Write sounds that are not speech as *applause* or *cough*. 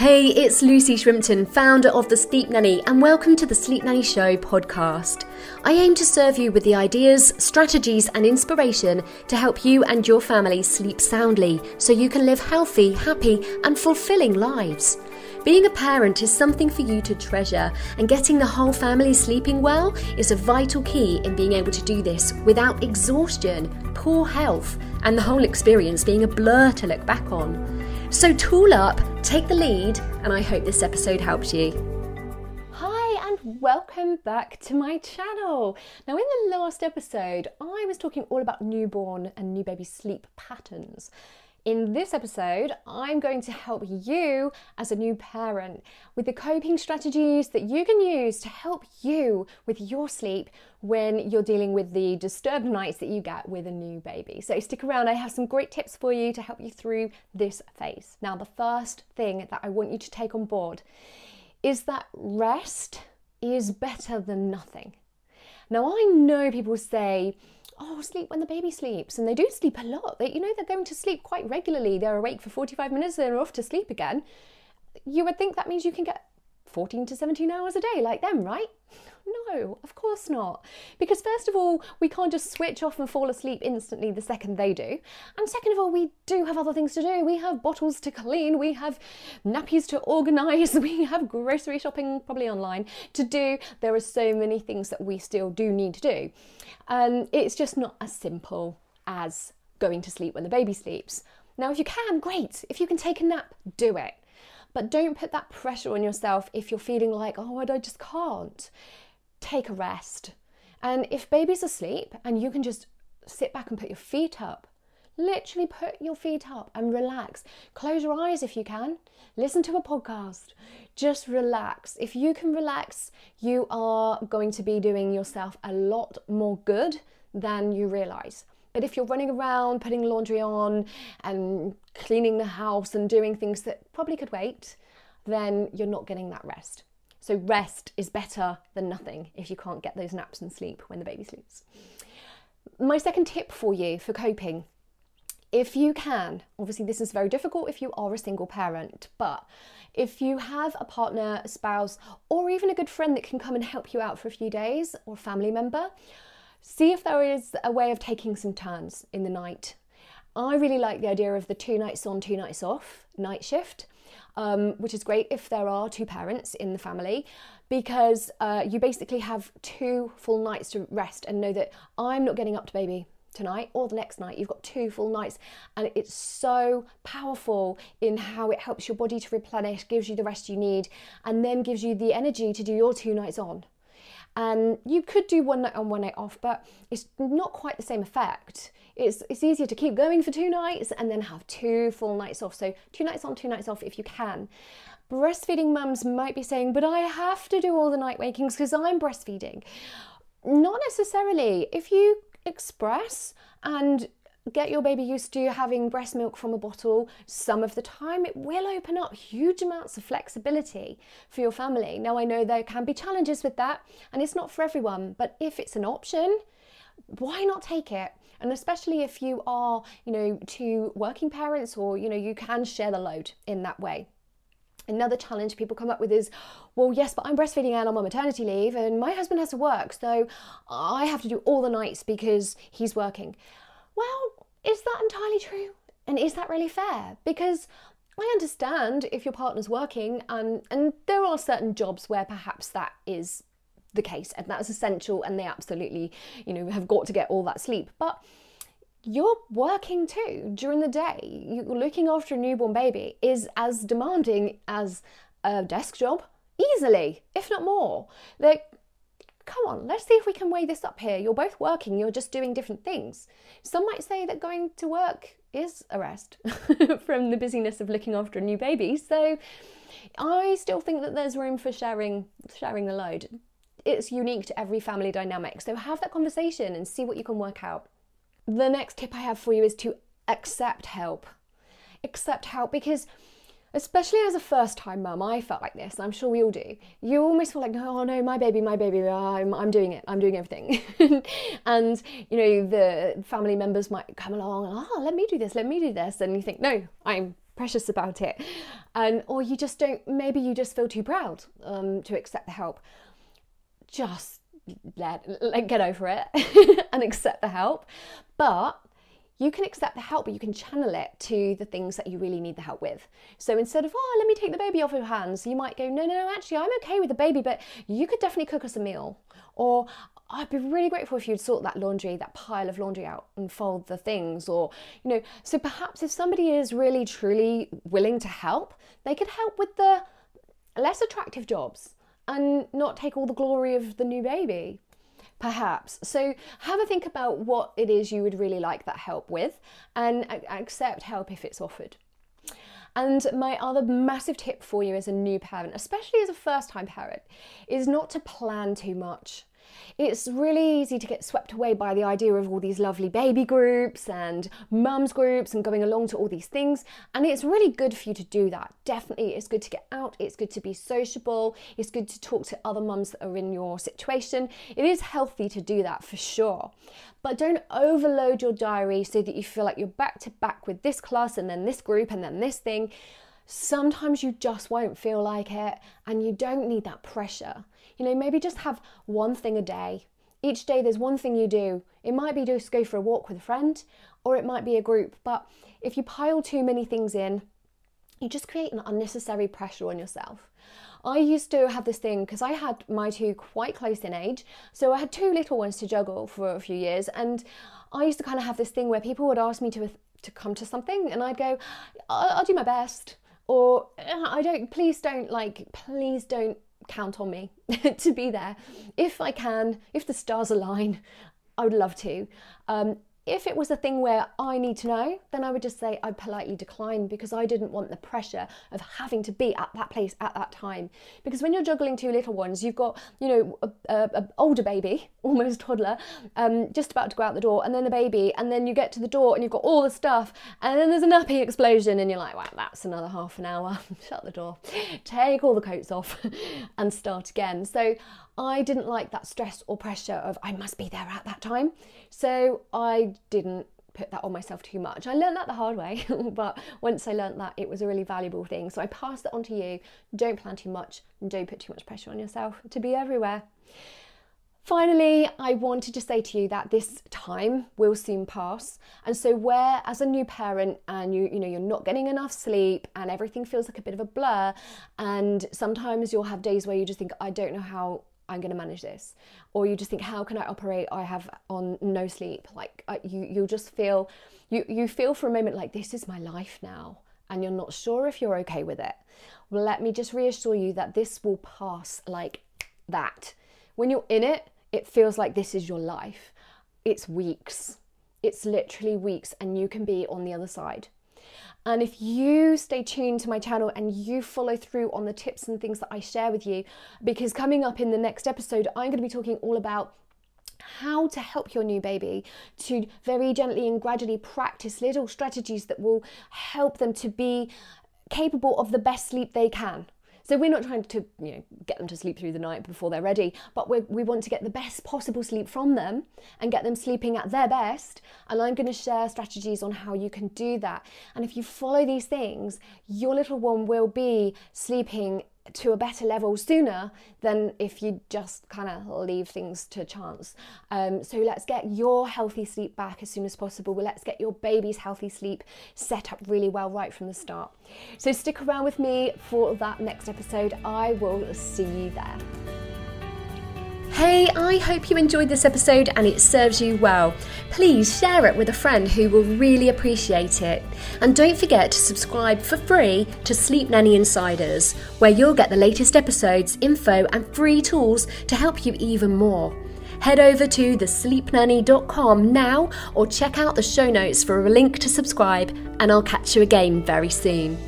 Hey, it's Lucy Shrimpton, founder of The Sleep Nanny, and welcome to the Sleep Nanny Show podcast. I aim to serve you with the ideas, strategies, and inspiration to help you and your family sleep soundly so you can live healthy, happy, and fulfilling lives. Being a parent is something for you to treasure, and getting the whole family sleeping well is a vital key in being able to do this without exhaustion, poor health, and the whole experience being a blur to look back on. So tool up, take the lead, and I hope this episode helps you. Hi, and welcome back to my channel. Now, in the last episode, I was talking all about newborn and new baby sleep patterns. In this episode, I'm going to help you as a new parent with the coping strategies that you can use to help you with your sleep when you're dealing with the disturbed nights that you get with a new baby. So stick around, I have some great tips for you to help you through this phase. Now, the first thing that I want you to take on board is that rest is better than nothing. Now, I know people say, oh, sleep when the baby sleeps. And they do sleep a lot. They, you know, they're going to sleep quite regularly. They're awake for 45 minutes, they're off to sleep again. You would think that means you can get 14 to 17 hours a day like them, right? No, of course not. Because, first of all, we can't just switch off and fall asleep instantly the second they do. And second of all, we do have other things to do. We have bottles to clean, we have nappies to organise, *laughs* we have grocery shopping, probably online, to do. There are so many things that we still do need to do. And it's just not as simple as going to sleep when the baby sleeps. Now, if you can, great. If you can take a nap, do it. But don't put that pressure on yourself if you're feeling like, oh, I just can't. Take a rest. And if baby's asleep and you can just sit back and put your feet up, literally put your feet up and relax. Close your eyes if you can. Listen to a podcast. Just relax. If you can relax, you are going to be doing yourself a lot more good than you realize. But if you're running around, putting laundry on, and cleaning the house and doing things that probably could wait, then you're not getting that rest. So, rest is better than nothing if you can't get those naps and sleep when the baby sleeps. My second tip for you for coping if you can, obviously, this is very difficult if you are a single parent, but if you have a partner, a spouse, or even a good friend that can come and help you out for a few days or a family member, See if there is a way of taking some turns in the night. I really like the idea of the two nights on, two nights off night shift. Um, which is great if there are two parents in the family because uh, you basically have two full nights to rest and know that I'm not getting up to baby tonight or the next night. You've got two full nights, and it's so powerful in how it helps your body to replenish, gives you the rest you need, and then gives you the energy to do your two nights on. And you could do one night on, one night off, but it's not quite the same effect. It's, it's easier to keep going for two nights and then have two full nights off. So, two nights on, two nights off if you can. Breastfeeding mums might be saying, but I have to do all the night wakings because I'm breastfeeding. Not necessarily. If you express and get your baby used to having breast milk from a bottle. Some of the time it will open up huge amounts of flexibility for your family. Now i know there can be challenges with that and it's not for everyone but if it's an option why not take it? And especially if you are you know two working parents or you know you can share the load in that way. Another challenge people come up with is, well, yes, but I'm breastfeeding and I'm on maternity leave, and my husband has to work, so I have to do all the nights because he's working. Well, is that entirely true? And is that really fair? Because I understand if your partner's working, and, and there are certain jobs where perhaps that is the case and that's essential and they absolutely, you know, have got to get all that sleep. But you're working too during the day. You're looking after a newborn baby is as demanding as a desk job, easily, if not more. Like come on, let's see if we can weigh this up here. You're both working, you're just doing different things. Some might say that going to work is a rest *laughs* from the busyness of looking after a new baby. So I still think that there's room for sharing sharing the load. It's unique to every family dynamic. So have that conversation and see what you can work out. The next tip I have for you is to accept help. Accept help because especially as a first time mum, I felt like this, and I'm sure we all do. You almost feel like, oh no, my baby, my baby, I'm, I'm doing it, I'm doing everything. *laughs* and, you know, the family members might come along, oh, let me do this, let me do this. And you think, no, I'm precious about it, and or you just don't. Maybe you just feel too proud um, to accept the help. Just let, let get over it *laughs* and accept the help, but you can accept the help, but you can channel it to the things that you really need the help with. So instead of, oh, let me take the baby off your hands, you might go, no, no, no, actually, I'm okay with the baby, but you could definitely cook us a meal. Or I'd be really grateful if you'd sort that laundry, that pile of laundry out and fold the things. Or, you know, so perhaps if somebody is really, truly willing to help, they could help with the less attractive jobs and not take all the glory of the new baby perhaps. So have a think about what it is you would really like that help with and accept help if it's offered. And my other massive tip for you as a new parent, especially as a first time parent, is not to plan too much. It's really easy to get swept away by the idea of all these lovely baby groups and mums groups and going along to all these things. And it's really good for you to do that. Definitely, it's good to get out, it's good to be sociable, it's good to talk to other mums that are in your situation. It is healthy to do that for sure. But don't overload your diary so that you feel like you're back to back with this class and then this group and then this thing sometimes you just won't feel like it and you don't need that pressure. You know, maybe just have one thing a day. Each day there's one thing you do. It might be just go for a walk with a friend or it might be a group, but if you pile too many things in, you just create an unnecessary pressure on yourself. I used to have this thing because I had my two quite close in age, so I had two little ones to juggle for a few years, and I used to kind of have this thing where people would ask me to to come to something, and I'd go, I'll, I'll do my best or I don't, please don't like, please don't count on me *laughs* to be there. If I can, if the stars align, I would love to. Um, if it was a thing where I need to know, then I would just say I politely decline because I didn't want the pressure of having to be at that place at that time. Because when you're juggling two little ones, you've got, you know, a, a, a older baby, *laughs* almost toddler, um, just about to go out the door, and then the baby, and then you get to the door and you've got all the stuff, and then there's a nappy explosion, and you're like, wow, that's another half an hour. *laughs* Shut the door, take all the coats off, *laughs* and start again. So I didn't like that stress or pressure of I must be there at that time. So I didn't put that on myself too much. I learned that the hard way, *laughs* but once I learned that, it was a really valuable thing. So I passed it on to you. Don't plan too much and don't put too much pressure on yourself to be everywhere. Finally, I wanted to say to you that this time will soon pass. And so where as a new parent and you you know you're not getting enough sleep and everything feels like a bit of a blur and sometimes you'll have days where you just think I don't know how I'm going to manage this. Or you just think, how can I operate? I have on no sleep. Like uh, you, you'll just feel, you, you feel for a moment like this is my life now. And you're not sure if you're okay with it. Well, let me just reassure you that this will pass like that. When you're in it, it feels like this is your life. It's weeks. It's literally weeks, and you can be on the other side. And if you stay tuned to my channel and you follow through on the tips and things that I share with you, because coming up in the next episode, I'm going to be talking all about how to help your new baby to very gently and gradually practice little strategies that will help them to be capable of the best sleep they can. So we're not trying to you know, get them to sleep through the night before they're ready, but we we want to get the best possible sleep from them and get them sleeping at their best. And I'm going to share strategies on how you can do that. And if you follow these things, your little one will be sleeping to a better level sooner than if you just kind of leave things to chance. Um, so let's get your healthy sleep back as soon as possible. Well, let's get your baby's healthy sleep set up really well right from the start. So stick around with me for that next episode. I will see you there. Hey, I hope you enjoyed this episode and it serves you well. Please share it with a friend who will really appreciate it. And don't forget to subscribe for free to Sleep Nanny Insiders, where you'll get the latest episodes, info, and free tools to help you even more. Head over to thesleepnanny.com now or check out the show notes for a link to subscribe, and I'll catch you again very soon.